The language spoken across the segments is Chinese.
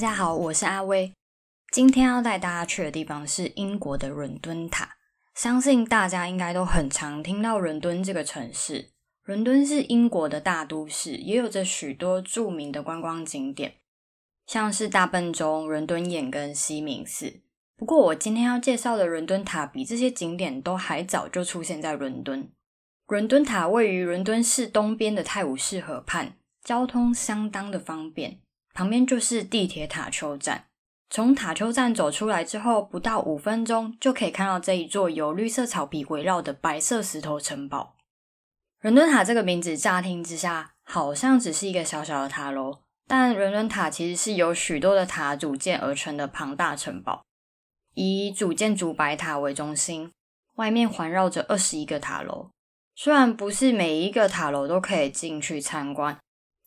大家好，我是阿威。今天要带大家去的地方是英国的伦敦塔。相信大家应该都很常听到伦敦这个城市。伦敦是英国的大都市，也有着许多著名的观光景点，像是大笨钟、伦敦眼跟西敏寺。不过，我今天要介绍的伦敦塔比这些景点都还早就出现在伦敦。伦敦塔位于伦敦市东边的泰晤士河畔，交通相当的方便。旁边就是地铁塔丘站，从塔丘站走出来之后，不到五分钟就可以看到这一座由绿色草皮围绕的白色石头城堡。伦敦塔这个名字乍听之下好像只是一个小小的塔楼，但伦敦塔其实是由许多的塔组建而成的庞大城堡，以主建筑白塔为中心，外面环绕着二十一个塔楼。虽然不是每一个塔楼都可以进去参观。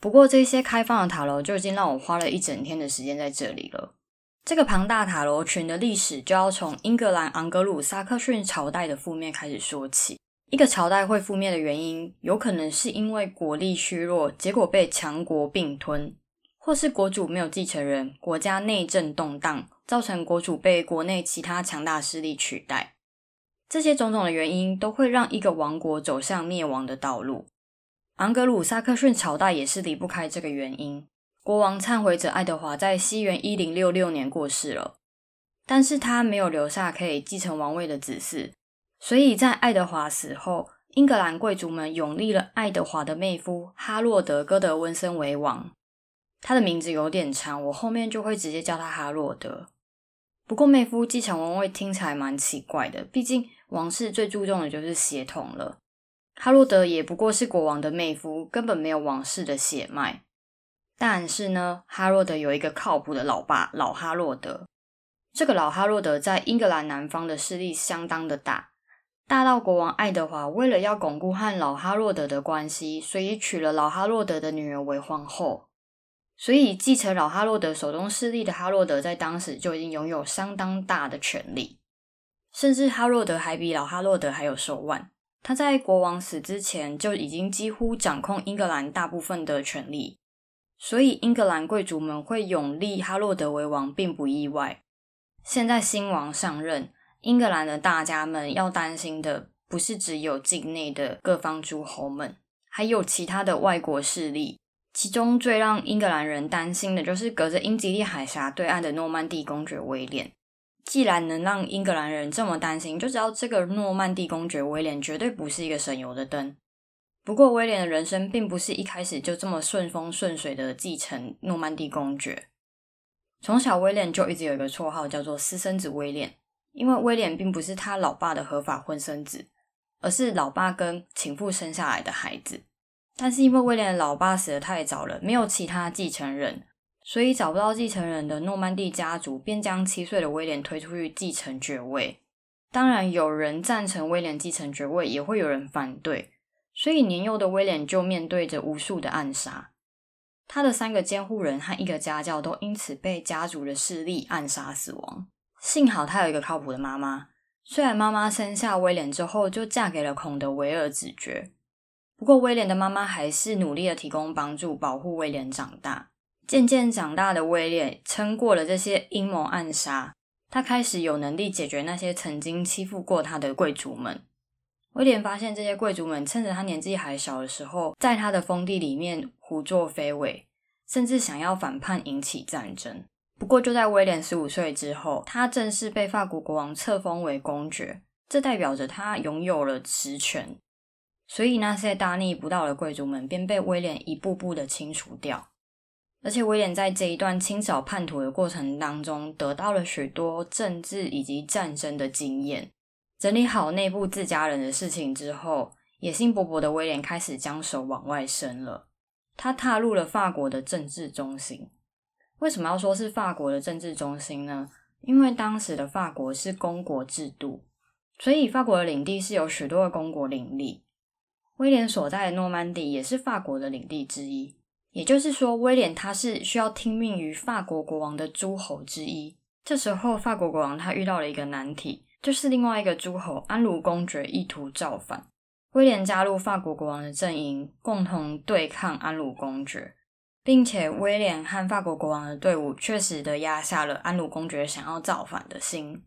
不过，这些开放的塔楼就已经让我花了一整天的时间在这里了。这个庞大塔楼群的历史就要从英格兰昂格鲁萨克逊朝代的覆灭开始说起。一个朝代会覆灭的原因，有可能是因为国力虚弱，结果被强国并吞，或是国主没有继承人，国家内政动荡，造成国主被国内其他强大势力取代。这些种种的原因，都会让一个王国走向灭亡的道路。昂格鲁萨克逊朝代也是离不开这个原因。国王忏悔者爱德华在西元一零六六年过世了，但是他没有留下可以继承王位的子嗣，所以在爱德华死后，英格兰贵族们拥立了爱德华的妹夫哈洛德·戈德温森为王。他的名字有点长，我后面就会直接叫他哈洛德。不过妹夫继承王位听起来蛮奇怪的，毕竟王室最注重的就是血统了。哈洛德也不过是国王的妹夫，根本没有王室的血脉。但是呢，哈洛德有一个靠谱的老爸，老哈洛德。这个老哈洛德在英格兰南方的势力相当的大，大到国王爱德华为了要巩固和老哈洛德的关系，所以娶了老哈洛德的女儿为皇后。所以继承老哈洛德手中势力的哈洛德，在当时就已经拥有相当大的权力，甚至哈洛德还比老哈洛德还有手腕。他在国王死之前就已经几乎掌控英格兰大部分的权力，所以英格兰贵族们会永立哈洛德为王并不意外。现在新王上任，英格兰的大家们要担心的不是只有境内的各方诸侯们，还有其他的外国势力。其中最让英格兰人担心的就是隔着英吉利海峡对岸的诺曼底公爵威廉。既然能让英格兰人这么担心，就知道这个诺曼底公爵威廉绝对不是一个省油的灯。不过，威廉的人生并不是一开始就这么顺风顺水的继承诺曼底公爵。从小，威廉就一直有一个绰号叫做“私生子威廉”，因为威廉并不是他老爸的合法婚生子，而是老爸跟情妇生下来的孩子。但是，因为威廉的老爸死得太早了，没有其他继承人。所以找不到继承人的诺曼底家族便将七岁的威廉推出去继承爵位。当然，有人赞成威廉继承爵位，也会有人反对。所以年幼的威廉就面对着无数的暗杀。他的三个监护人和一个家教都因此被家族的势力暗杀死亡。幸好他有一个靠谱的妈妈。虽然妈妈生下威廉之后就嫁给了孔德维尔子爵，不过威廉的妈妈还是努力的提供帮助，保护威廉长大。渐渐长大的威廉撑过了这些阴谋暗杀，他开始有能力解决那些曾经欺负过他的贵族们。威廉发现这些贵族们趁着他年纪还小的时候，在他的封地里面胡作非为，甚至想要反叛引起战争。不过，就在威廉十五岁之后，他正式被法国国王册封为公爵，这代表着他拥有了实权。所以，那些大逆不道的贵族们便被威廉一步步的清除掉。而且威廉在这一段清扫叛徒的过程当中，得到了许多政治以及战争的经验。整理好内部自家人的事情之后，野心勃勃的威廉开始将手往外伸了。他踏入了法国的政治中心。为什么要说是法国的政治中心呢？因为当时的法国是公国制度，所以法国的领地是有许多的公国领地。威廉所在的诺曼底也是法国的领地之一。也就是说，威廉他是需要听命于法国国王的诸侯之一。这时候，法国国王他遇到了一个难题，就是另外一个诸侯安茹公爵意图造反。威廉加入法国国王的阵营，共同对抗安茹公爵。并且威廉和法国国王的队伍确实的压下了安茹公爵想要造反的心。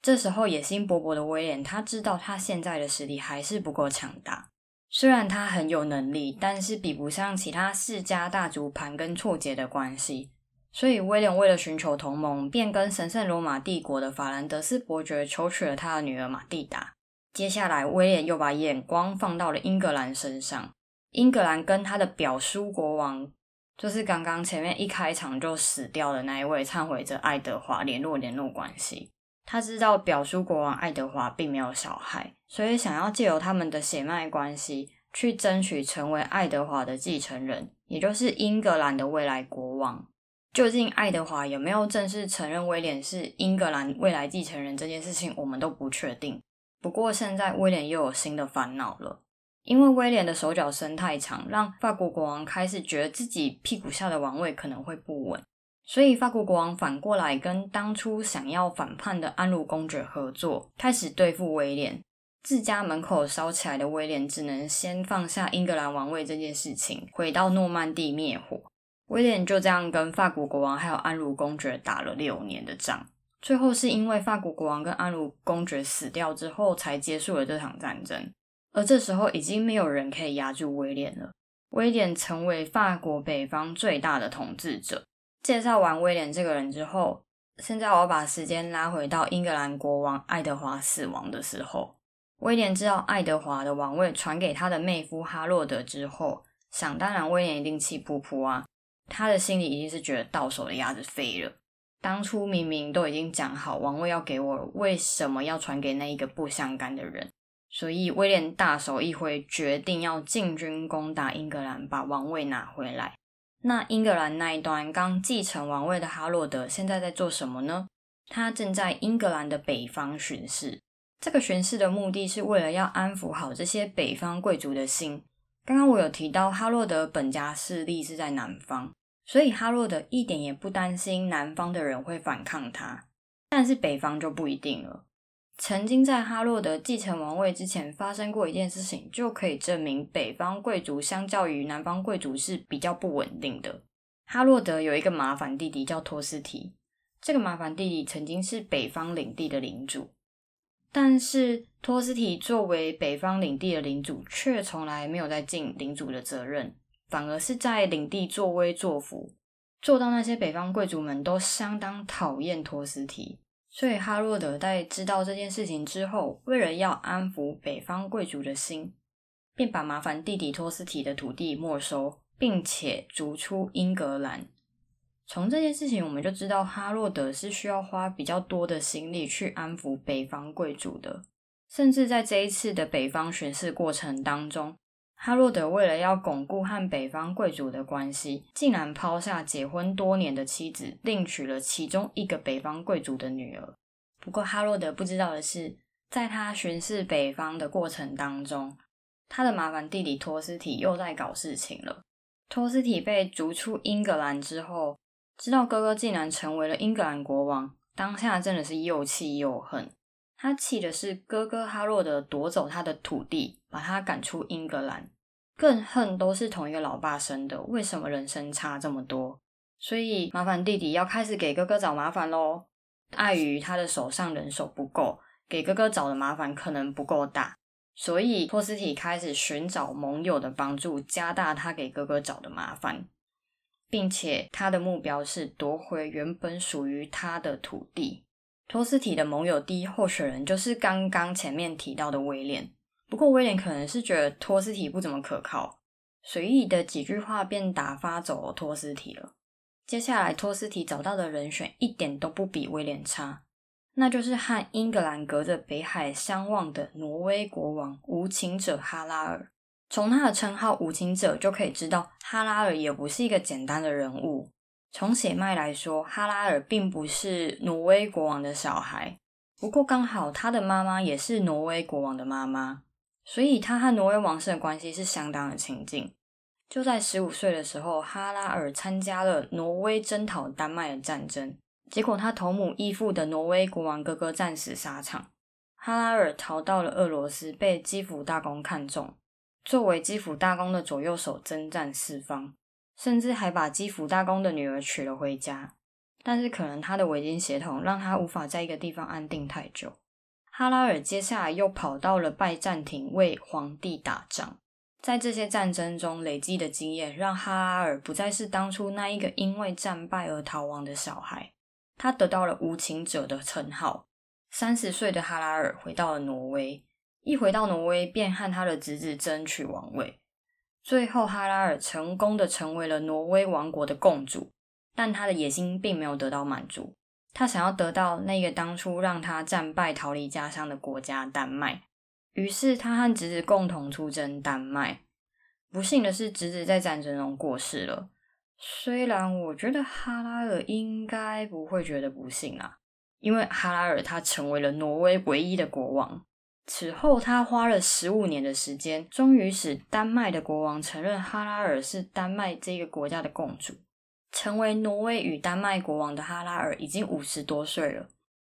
这时候野心勃勃的威廉，他知道他现在的实力还是不够强大。虽然他很有能力，但是比不上其他世家大族盘根错节的关系。所以威廉为了寻求同盟，便跟神圣罗马帝国的法兰德斯伯爵求娶了他的女儿玛蒂达。接下来，威廉又把眼光放到了英格兰身上。英格兰跟他的表叔国王，就是刚刚前面一开场就死掉的那一位忏悔者爱德华联络联络关系。他知道表叔国王爱德华并没有小孩，所以想要借由他们的血脉关系去争取成为爱德华的继承人，也就是英格兰的未来国王。究竟爱德华有没有正式承认威廉是英格兰未来继承人这件事情，我们都不确定。不过现在威廉又有新的烦恼了，因为威廉的手脚伸太长，让法国国王开始觉得自己屁股下的王位可能会不稳。所以，法国国王反过来跟当初想要反叛的安茹公爵合作，开始对付威廉。自家门口烧起来的威廉，只能先放下英格兰王位这件事情，回到诺曼底灭火。威廉就这样跟法国国王还有安茹公爵打了六年的仗，最后是因为法国国王跟安茹公爵死掉之后，才结束了这场战争。而这时候，已经没有人可以压住威廉了。威廉成为法国北方最大的统治者。介绍完威廉这个人之后，现在我把时间拉回到英格兰国王爱德华死亡的时候。威廉知道爱德华的王位传给他的妹夫哈洛德之后，想当然，威廉一定气噗噗啊！他的心里一定是觉得到手的鸭子飞了。当初明明都已经讲好王位要给我，为什么要传给那一个不相干的人？所以威廉大手一挥，决定要进军攻打英格兰，把王位拿回来。那英格兰那一端刚继承王位的哈洛德现在在做什么呢？他正在英格兰的北方巡视。这个巡视的目的是为了要安抚好这些北方贵族的心。刚刚我有提到哈洛德本家势力是在南方，所以哈洛德一点也不担心南方的人会反抗他。但是北方就不一定了。曾经在哈洛德继承王位之前发生过一件事情，就可以证明北方贵族相较于南方贵族是比较不稳定的。哈洛德有一个麻烦弟弟叫托斯提，这个麻烦弟弟曾经是北方领地的领主，但是托斯提作为北方领地的领主，却从来没有在尽领主的责任，反而是在领地作威作福，做到那些北方贵族们都相当讨厌托斯提。所以哈洛德在知道这件事情之后，为了要安抚北方贵族的心，便把麻烦弟弟托斯提的土地没收，并且逐出英格兰。从这件事情，我们就知道哈洛德是需要花比较多的心力去安抚北方贵族的。甚至在这一次的北方巡视过程当中。哈洛德为了要巩固和北方贵族的关系，竟然抛下结婚多年的妻子，另娶了其中一个北方贵族的女儿。不过，哈洛德不知道的是，在他巡视北方的过程当中，他的麻烦弟弟托斯提又在搞事情了。托斯提被逐出英格兰之后，知道哥哥竟然成为了英格兰国王，当下真的是又气又恨。他气的是哥哥哈洛德夺走他的土地，把他赶出英格兰，更恨都是同一个老爸生的，为什么人生差这么多？所以麻烦弟弟要开始给哥哥找麻烦喽。碍于他的手上人手不够，给哥哥找的麻烦可能不够大，所以托斯提开始寻找盟友的帮助，加大他给哥哥找的麻烦，并且他的目标是夺回原本属于他的土地。托斯提的盟友第一候选人就是刚刚前面提到的威廉，不过威廉可能是觉得托斯提不怎么可靠，随意的几句话便打发走托斯提了。接下来，托斯提找到的人选一点都不比威廉差，那就是和英格兰隔着北海相望的挪威国王无情者哈拉尔。从他的称号“无情者”就可以知道，哈拉尔也不是一个简单的人物。从血脉来说，哈拉尔并不是挪威国王的小孩。不过刚好他的妈妈也是挪威国王的妈妈，所以他和挪威王室的关系是相当的亲近。就在十五岁的时候，哈拉尔参加了挪威征讨丹麦的战争，结果他同母异父的挪威国王哥哥战死沙场。哈拉尔逃到了俄罗斯，被基辅大公看中，作为基辅大公的左右手征战四方。甚至还把基辅大公的女儿娶了回家。但是可能他的维京血统让他无法在一个地方安定太久。哈拉尔接下来又跑到了拜占庭为皇帝打仗，在这些战争中累积的经验，让哈拉尔不再是当初那一个因为战败而逃亡的小孩，他得到了无情者的称号。三十岁的哈拉尔回到了挪威，一回到挪威便和他的侄子争取王位，最后哈拉尔成功的成为了挪威王国的共主。但他的野心并没有得到满足，他想要得到那个当初让他战败逃离家乡的国家丹麦。于是他和侄子共同出征丹麦。不幸的是，侄子在战争中过世了。虽然我觉得哈拉尔应该不会觉得不幸啊，因为哈拉尔他成为了挪威唯一的国王。此后，他花了十五年的时间，终于使丹麦的国王承认哈拉尔是丹麦这个国家的共主。成为挪威与丹麦国王的哈拉尔已经五十多岁了，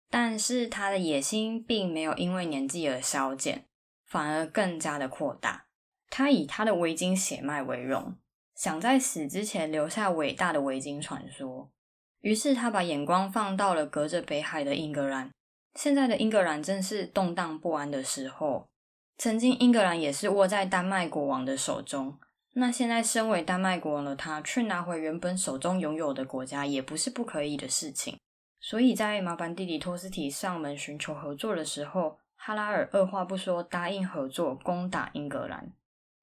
但是他的野心并没有因为年纪而消减，反而更加的扩大。他以他的维京血脉为荣，想在死之前留下伟大的维京传说。于是他把眼光放到了隔着北海的英格兰。现在的英格兰正是动荡不安的时候，曾经英格兰也是握在丹麦国王的手中。那现在，身为丹麦国王的他，去拿回原本手中拥有的国家，也不是不可以的事情。所以在麻烦弟弟托斯提上门寻求合作的时候，哈拉尔二话不说答应合作，攻打英格兰。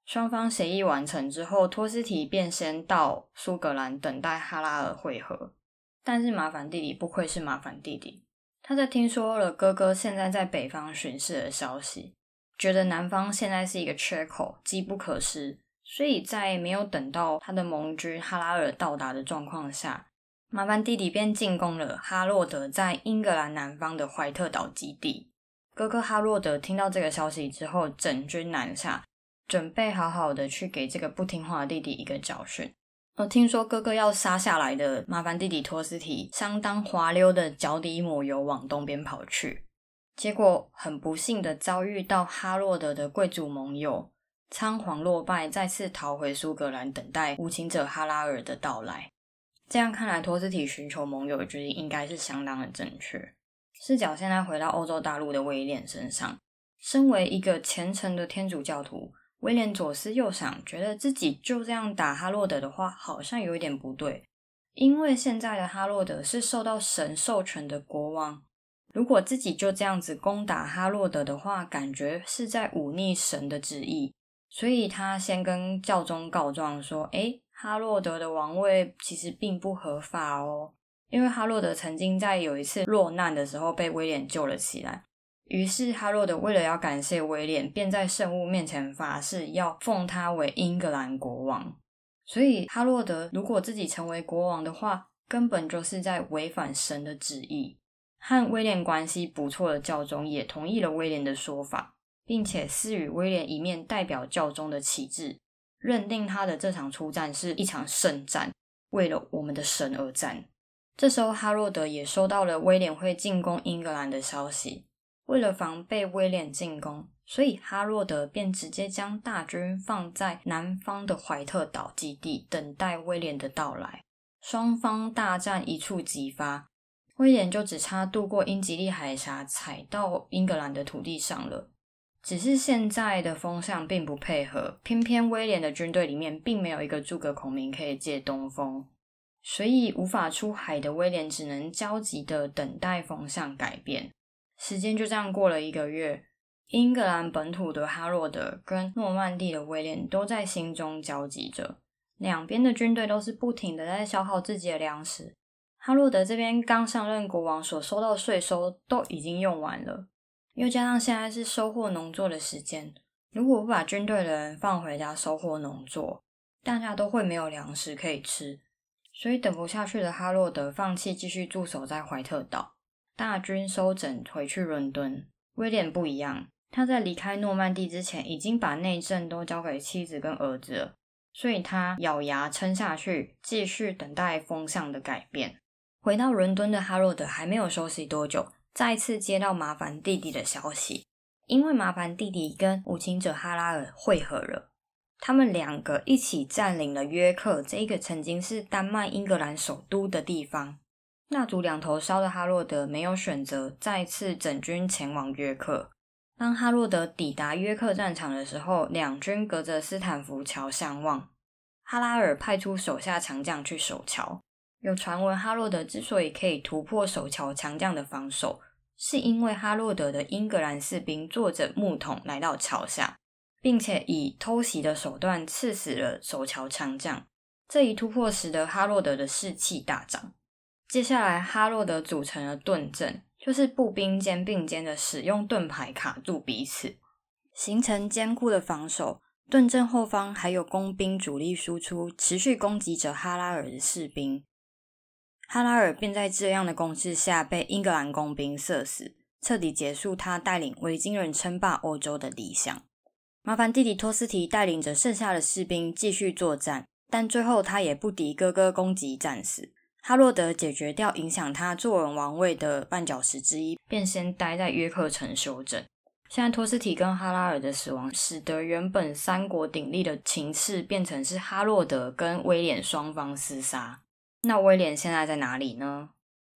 双方协议完成之后，托斯提便先到苏格兰等待哈拉尔会合。但是麻烦弟弟不愧是麻烦弟弟，他在听说了哥哥现在在北方巡视的消息，觉得南方现在是一个缺口，机不可失。所以在没有等到他的盟军哈拉尔到达的状况下，麻烦弟弟便进攻了哈洛德在英格兰南方的怀特岛基地。哥哥哈洛德听到这个消息之后，整军南下，准备好好的去给这个不听话的弟弟一个教训。而听说哥哥要杀下来的麻烦弟弟托斯提，相当滑溜的脚底抹油往东边跑去，结果很不幸的遭遇到哈洛德的贵族盟友。仓皇落败，再次逃回苏格兰，等待无情者哈拉尔的到来。这样看来，托斯提寻求盟友的决定应该是相当的正确。视角现在回到欧洲大陆的威廉身上，身为一个虔诚的天主教徒，威廉左思右想，觉得自己就这样打哈洛德的话，好像有一点不对。因为现在的哈洛德是受到神授权的国王，如果自己就这样子攻打哈洛德的话，感觉是在忤逆神的旨意。所以他先跟教宗告状说：“诶，哈洛德的王位其实并不合法哦，因为哈洛德曾经在有一次落难的时候被威廉救了起来。于是哈洛德为了要感谢威廉，便在圣物面前发誓要奉他为英格兰国王。所以哈洛德如果自己成为国王的话，根本就是在违反神的旨意。和威廉关系不错的教宗也同意了威廉的说法。”并且赐予威廉一面代表教宗的旗帜，认定他的这场出战是一场圣战，为了我们的神而战。这时候，哈洛德也收到了威廉会进攻英格兰的消息。为了防备威廉进攻，所以哈洛德便直接将大军放在南方的怀特岛基地，等待威廉的到来。双方大战一触即发，威廉就只差渡过英吉利海峡，踩到英格兰的土地上了。只是现在的风向并不配合，偏偏威廉的军队里面并没有一个诸葛孔明可以借东风，所以无法出海的威廉只能焦急的等待风向改变。时间就这样过了一个月，英格兰本土的哈洛德跟诺曼底的威廉都在心中焦急着，两边的军队都是不停的在消耗自己的粮食。哈洛德这边刚上任国王所收到的税收都已经用完了。又加上现在是收获农作的时间，如果不把军队的人放回家收获农作，大家都会没有粮食可以吃。所以等不下去的哈洛德放弃继续驻守在怀特岛，大军收整回去伦敦。威廉不一样，他在离开诺曼底之前已经把内政都交给妻子跟儿子了，所以他咬牙撑下去，继续等待风向的改变。回到伦敦的哈洛德还没有休息多久。再次接到麻烦弟弟的消息，因为麻烦弟弟跟无情者哈拉尔会合了。他们两个一起占领了约克这一个曾经是丹麦英格兰首都的地方。蜡烛两头烧的哈洛德没有选择再次整军前往约克。当哈洛德抵达约克战场的时候，两军隔着斯坦福桥相望。哈拉尔派出手下强将去守桥。有传闻，哈洛德之所以可以突破守桥强将的防守，是因为哈洛德的英格兰士兵坐着木桶来到桥下，并且以偷袭的手段刺死了守桥强将。这一突破使得哈洛德的士气大涨。接下来，哈洛德组成了盾阵，就是步兵肩并肩的使用盾牌卡住彼此，形成坚固的防守。盾阵后方还有工兵主力输出，持续攻击着哈拉尔的士兵。哈拉尔便在这样的攻势下被英格兰工兵射死，彻底结束他带领维京人称霸欧洲的理想。麻烦弟弟托斯提带领着剩下的士兵继续作战，但最后他也不敌哥哥攻击战死。哈洛德解决掉影响他坐稳王位的绊脚石之一，便先待在约克城休整。现在托斯提跟哈拉尔的死亡，使得原本三国鼎立的情势变成是哈洛德跟威廉双方厮杀。那威廉现在在哪里呢？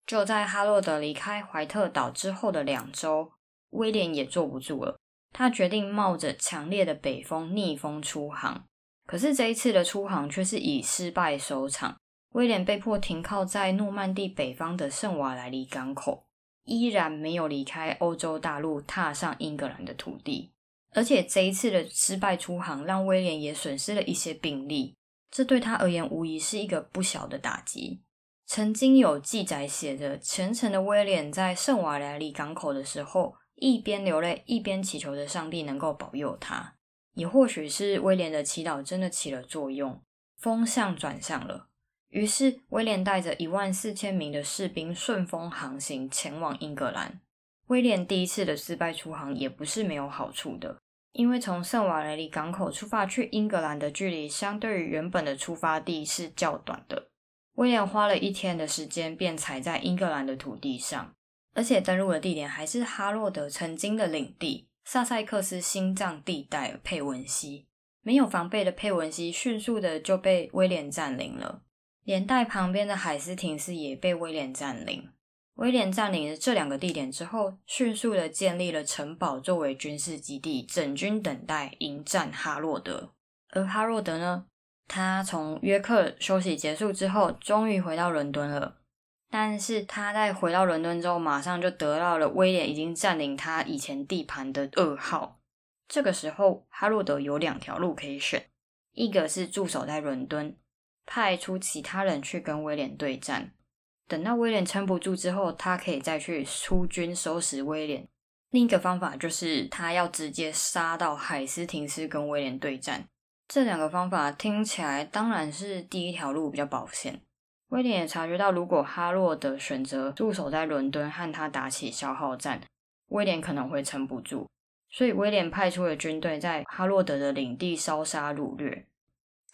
就在哈洛德离开怀特岛之后的两周，威廉也坐不住了，他决定冒着强烈的北风逆风出航。可是这一次的出航却是以失败收场。威廉被迫停靠在诺曼底北方的圣瓦莱里港口，依然没有离开欧洲大陆，踏上英格兰的土地。而且这一次的失败出航，让威廉也损失了一些兵力，这对他而言无疑是一个不小的打击。曾经有记载写着，虔诚的威廉在圣瓦莱里港口的时候，一边流泪，一边祈求着上帝能够保佑他。也或许是威廉的祈祷真的起了作用，风向转向了。于是，威廉带着一万四千名的士兵顺风航行，前往英格兰。威廉第一次的失败出航也不是没有好处的，因为从圣瓦雷里港口出发去英格兰的距离，相对于原本的出发地是较短的。威廉花了一天的时间便踩在英格兰的土地上，而且登陆的地点还是哈洛德曾经的领地——萨塞克斯心脏地带佩文西。没有防备的佩文西迅速的就被威廉占领了。连带旁边的海斯廷斯也被威廉占领。威廉占领了这两个地点之后，迅速的建立了城堡作为军事基地，整军等待迎战哈洛德。而哈洛德呢，他从约克休息结束之后，终于回到伦敦了。但是他在回到伦敦之后，马上就得到了威廉已经占领他以前地盘的噩耗。这个时候，哈洛德有两条路可以选，一个是驻守在伦敦。派出其他人去跟威廉对战，等到威廉撑不住之后，他可以再去出军收拾威廉。另一个方法就是他要直接杀到海斯廷斯跟威廉对战。这两个方法听起来当然是第一条路比较保险。威廉也察觉到，如果哈洛德选择驻守在伦敦和他打起消耗战，威廉可能会撑不住，所以威廉派出了军队在哈洛德的领地烧杀掳掠。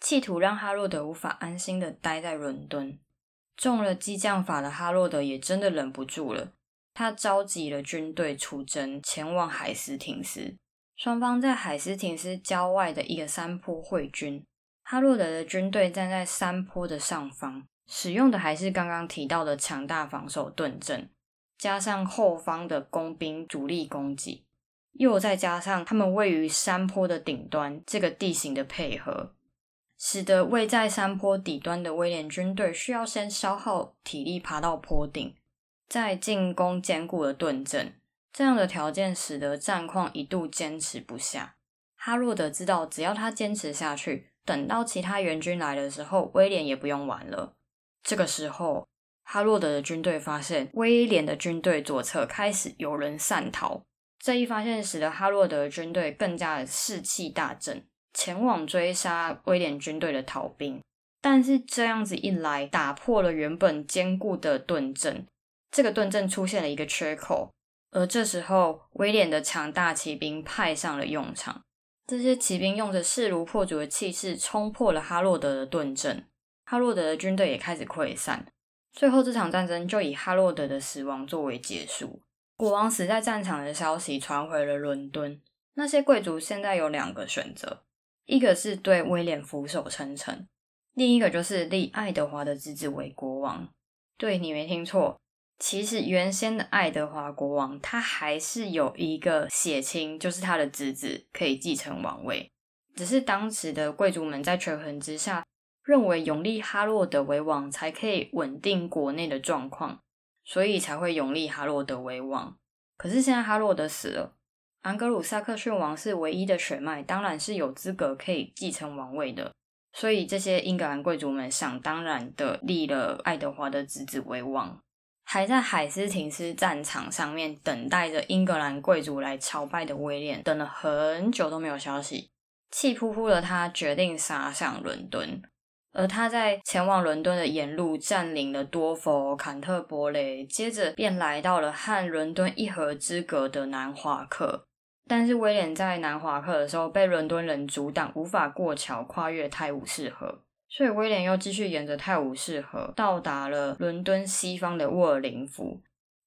企图让哈洛德无法安心的待在伦敦，中了激将法的哈洛德也真的忍不住了。他召集了军队出征，前往海斯廷斯。双方在海斯廷斯郊外的一个山坡会军。哈洛德的军队站在山坡的上方，使用的还是刚刚提到的强大防守盾阵，加上后方的工兵主力攻击，又再加上他们位于山坡的顶端这个地形的配合。使得位在山坡底端的威廉军队需要先消耗体力爬到坡顶，再进攻坚固的盾阵。这样的条件使得战况一度坚持不下。哈洛德知道，只要他坚持下去，等到其他援军来的时候，威廉也不用玩了。这个时候，哈洛德的军队发现威廉的军队左侧开始有人散逃。这一发现使得哈洛德军队更加的士气大振。前往追杀威廉军队的逃兵，但是这样子一来，打破了原本坚固的盾阵。这个盾阵出现了一个缺口，而这时候威廉的强大骑兵派上了用场。这些骑兵用着势如破竹的气势，冲破了哈洛德的盾阵。哈洛德的军队也开始溃散。最后，这场战争就以哈洛德的死亡作为结束。国王死在战场的消息传回了伦敦。那些贵族现在有两个选择。一个是对威廉俯首称臣，另一个就是立爱德华的侄子为国王。对你没听错，其实原先的爱德华国王他还是有一个血亲，就是他的侄子可以继承王位，只是当时的贵族们在权衡之下，认为永立哈洛德为王才可以稳定国内的状况，所以才会永立哈洛德为王。可是现在哈洛德死了。安格鲁萨克逊王是唯一的血脉，当然是有资格可以继承王位的。所以这些英格兰贵族们想当然的立了爱德华的侄子为王。还在海斯廷斯战场上面等待着英格兰贵族来朝拜的威廉，等了很久都没有消息，气扑扑的他决定杀向伦敦。而他在前往伦敦的沿路占领了多佛、坎特伯雷，接着便来到了和伦敦一河之隔的南华克。但是威廉在南华克的时候被伦敦人阻挡，无法过桥跨越泰晤士河，所以威廉又继续沿着泰晤士河到达了伦敦西方的沃尔林福，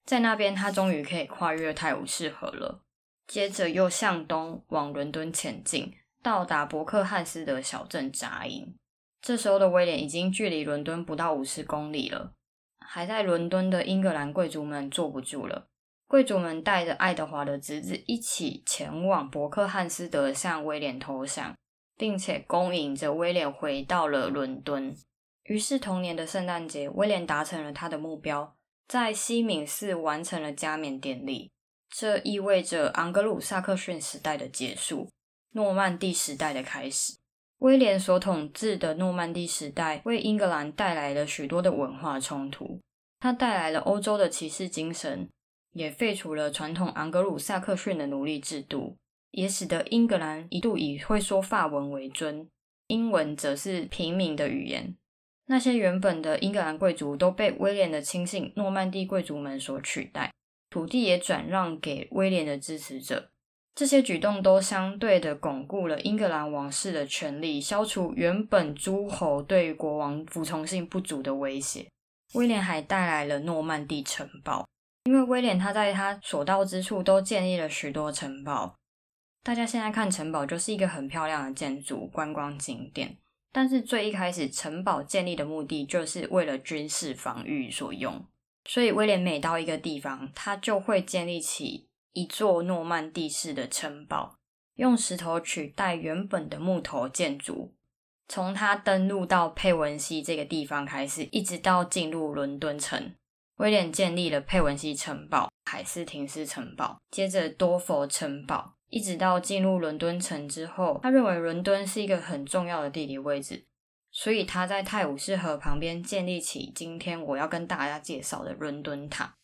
在那边他终于可以跨越泰晤士河了。接着又向东往伦敦前进，到达伯克汉斯的小镇扎营。这时候的威廉已经距离伦敦不到五十公里了，还在伦敦的英格兰贵族们坐不住了。贵族们带着爱德华的侄子一起前往伯克汉斯德向威廉投降，并且恭迎着威廉回到了伦敦。于是同年的圣诞节，威廉达成了他的目标，在西敏寺完成了加冕典礼。这意味着昂格鲁萨克逊时代的结束，诺曼第时代的开始。威廉所统治的诺曼第时代为英格兰带来了许多的文化冲突，他带来了欧洲的骑士精神。也废除了传统昂格鲁萨克逊的奴隶制度，也使得英格兰一度以会说法文为尊，英文则是平民的语言。那些原本的英格兰贵族都被威廉的亲信诺曼底贵族们所取代，土地也转让给威廉的支持者。这些举动都相对的巩固了英格兰王室的权力，消除原本诸侯对国王服从性不足的威胁。威廉还带来了诺曼底城堡。因为威廉他在他所到之处都建立了许多城堡，大家现在看城堡就是一个很漂亮的建筑观光景点。但是最一开始，城堡建立的目的就是为了军事防御所用。所以威廉每到一个地方，他就会建立起一座诺曼底式的城堡，用石头取代原本的木头建筑。从他登陆到佩文西这个地方开始，一直到进入伦敦城。威廉建立了佩文西城堡、海斯廷斯城堡，接着多佛城堡，一直到进入伦敦城之后，他认为伦敦是一个很重要的地理位置，所以他在泰晤士河旁边建立起今天我要跟大家介绍的伦敦塔。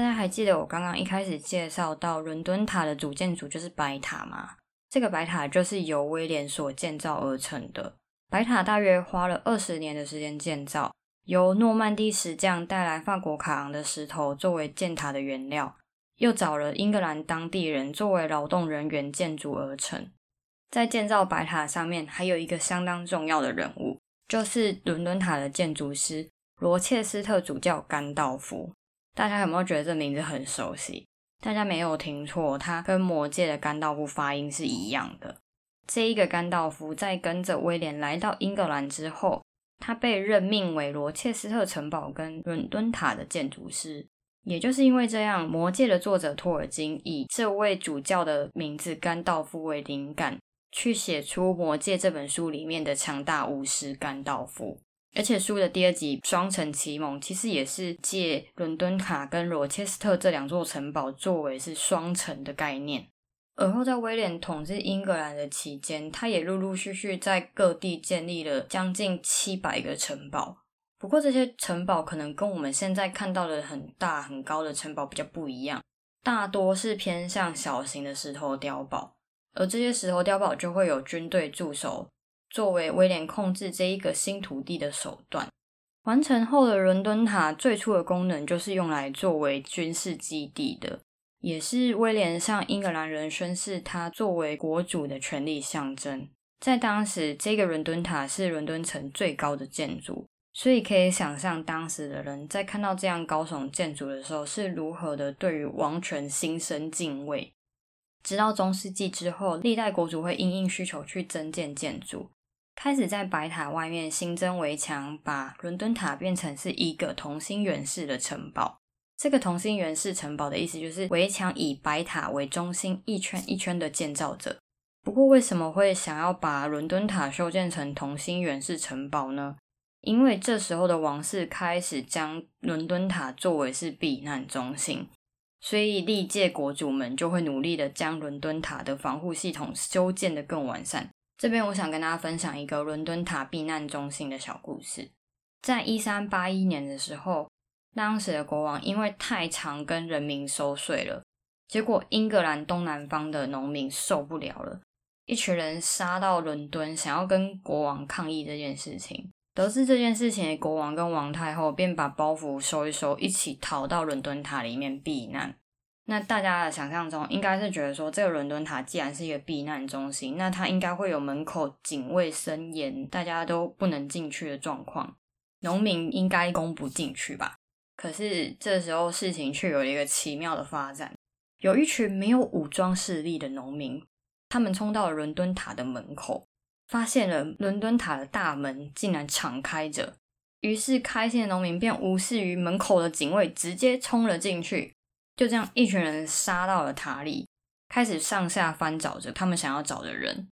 大家还记得我刚刚一开始介绍到伦敦塔的主建筑就是白塔吗？这个白塔就是由威廉所建造而成的。白塔大约花了二十年的时间建造，由诺曼底石匠带来法国卡昂的石头作为建塔的原料，又找了英格兰当地人作为劳动人员建筑而成。在建造白塔上面还有一个相当重要的人物，就是伦敦塔的建筑师罗切斯特主教甘道夫。大家有没有觉得这名字很熟悉？大家没有听错，他跟魔界的甘道夫发音是一样的。这一个甘道夫在跟着威廉来到英格兰之后，他被任命为罗切斯特城堡跟伦敦塔的建筑师。也就是因为这样，魔界的作者托尔金以这位主教的名字甘道夫为灵感，去写出《魔戒》这本书里面的强大巫师甘道夫。而且书的第二集《双城奇蒙》其实也是借伦敦塔跟罗切斯特这两座城堡作为是双城的概念。而后在威廉统治英格兰的期间，他也陆陆续续在各地建立了将近七百个城堡。不过这些城堡可能跟我们现在看到的很大很高的城堡比较不一样，大多是偏向小型的石头碉堡，而这些石头碉堡就会有军队驻守。作为威廉控制这一个新土地的手段，完成后的伦敦塔最初的功能就是用来作为军事基地的，也是威廉向英格兰人宣誓他作为国主的权力象征。在当时，这个伦敦塔是伦敦城最高的建筑，所以可以想象当时的人在看到这样高耸建筑的时候是如何的对于王权心生敬畏。直到中世纪之后，历代国主会因应需求去增建建筑。开始在白塔外面新增围墙，把伦敦塔变成是一个同心圆式的城堡。这个同心圆式城堡的意思就是围墙以白塔为中心，一圈一圈的建造着。不过，为什么会想要把伦敦塔修建成同心圆式城堡呢？因为这时候的王室开始将伦敦塔作为是避难中心，所以历届国主们就会努力的将伦敦塔的防护系统修建的更完善。这边我想跟大家分享一个伦敦塔避难中心的小故事。在一三八一年的时候，当时的国王因为太常跟人民收税了，结果英格兰东南方的农民受不了了，一群人杀到伦敦，想要跟国王抗议这件事情。得知这件事情的，国王跟王太后便把包袱收一收，一起逃到伦敦塔里面避难。那大家的想象中应该是觉得说，这个伦敦塔既然是一个避难中心，那它应该会有门口警卫森严，大家都不能进去的状况，农民应该攻不进去吧？可是这时候事情却有一个奇妙的发展，有一群没有武装势力的农民，他们冲到了伦敦塔的门口，发现了伦敦塔的大门竟然敞开着，于是开心的农民便无视于门口的警卫，直接冲了进去。就这样，一群人杀到了塔里，开始上下翻找着他们想要找的人。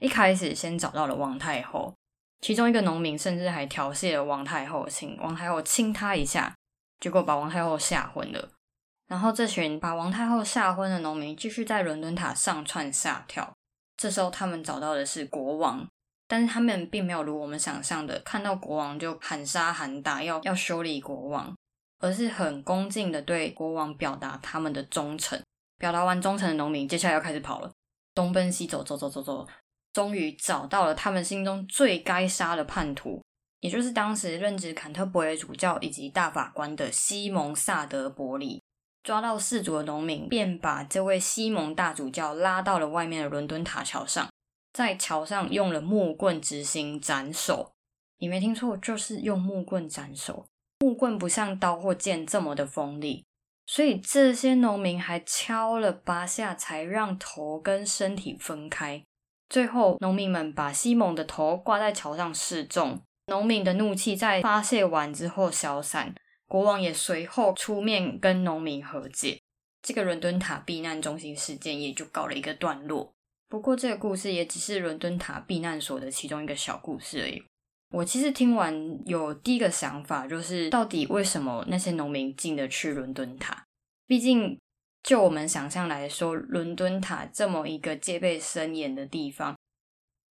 一开始先找到了王太后，其中一个农民甚至还调戏了王太后，请王太后亲他一下，结果把王太后吓昏了。然后这群把王太后吓昏的农民继续在伦敦塔上窜下跳。这时候他们找到的是国王，但是他们并没有如我们想象的看到国王就喊杀喊打，要要修理国王。而是很恭敬的对国王表达他们的忠诚。表达完忠诚的农民，接下来要开始跑了，东奔西走，走走走走，终于找到了他们心中最该杀的叛徒，也就是当时任职坎特伯雷主教以及大法官的西蒙萨德伯里。抓到事主的农民，便把这位西蒙大主教拉到了外面的伦敦塔桥上，在桥上用了木棍执行斩首。你没听错，就是用木棍斩首。木棍不像刀或剑这么的锋利，所以这些农民还敲了八下，才让头跟身体分开。最后，农民们把西蒙的头挂在桥上示众。农民的怒气在发泄完之后消散，国王也随后出面跟农民和解。这个伦敦塔避难中心事件也就告了一个段落。不过，这个故事也只是伦敦塔避难所的其中一个小故事而已。我其实听完有第一个想法，就是到底为什么那些农民进得去伦敦塔？毕竟就我们想象来说，伦敦塔这么一个戒备森严的地方，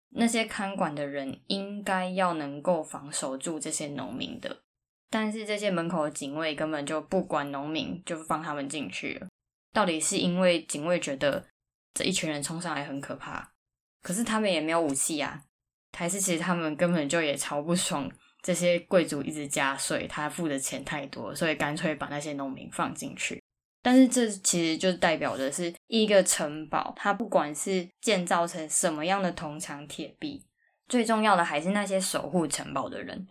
那些看管的人应该要能够防守住这些农民的。但是这些门口的警卫根本就不管农民，就放他们进去了。到底是因为警卫觉得这一群人冲上来很可怕，可是他们也没有武器呀？还是其实他们根本就也超不爽这些贵族一直加税，他付的钱太多，所以干脆把那些农民放进去。但是这其实就代表的是一个城堡，它不管是建造成什么样的铜墙铁壁，最重要的还是那些守护城堡的人。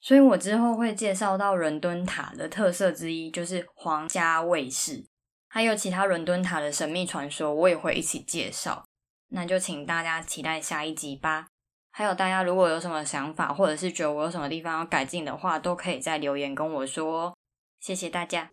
所以我之后会介绍到伦敦塔的特色之一，就是皇家卫士，还有其他伦敦塔的神秘传说，我也会一起介绍。那就请大家期待下一集吧。还有大家如果有什么想法，或者是觉得我有什么地方要改进的话，都可以在留言跟我说。谢谢大家。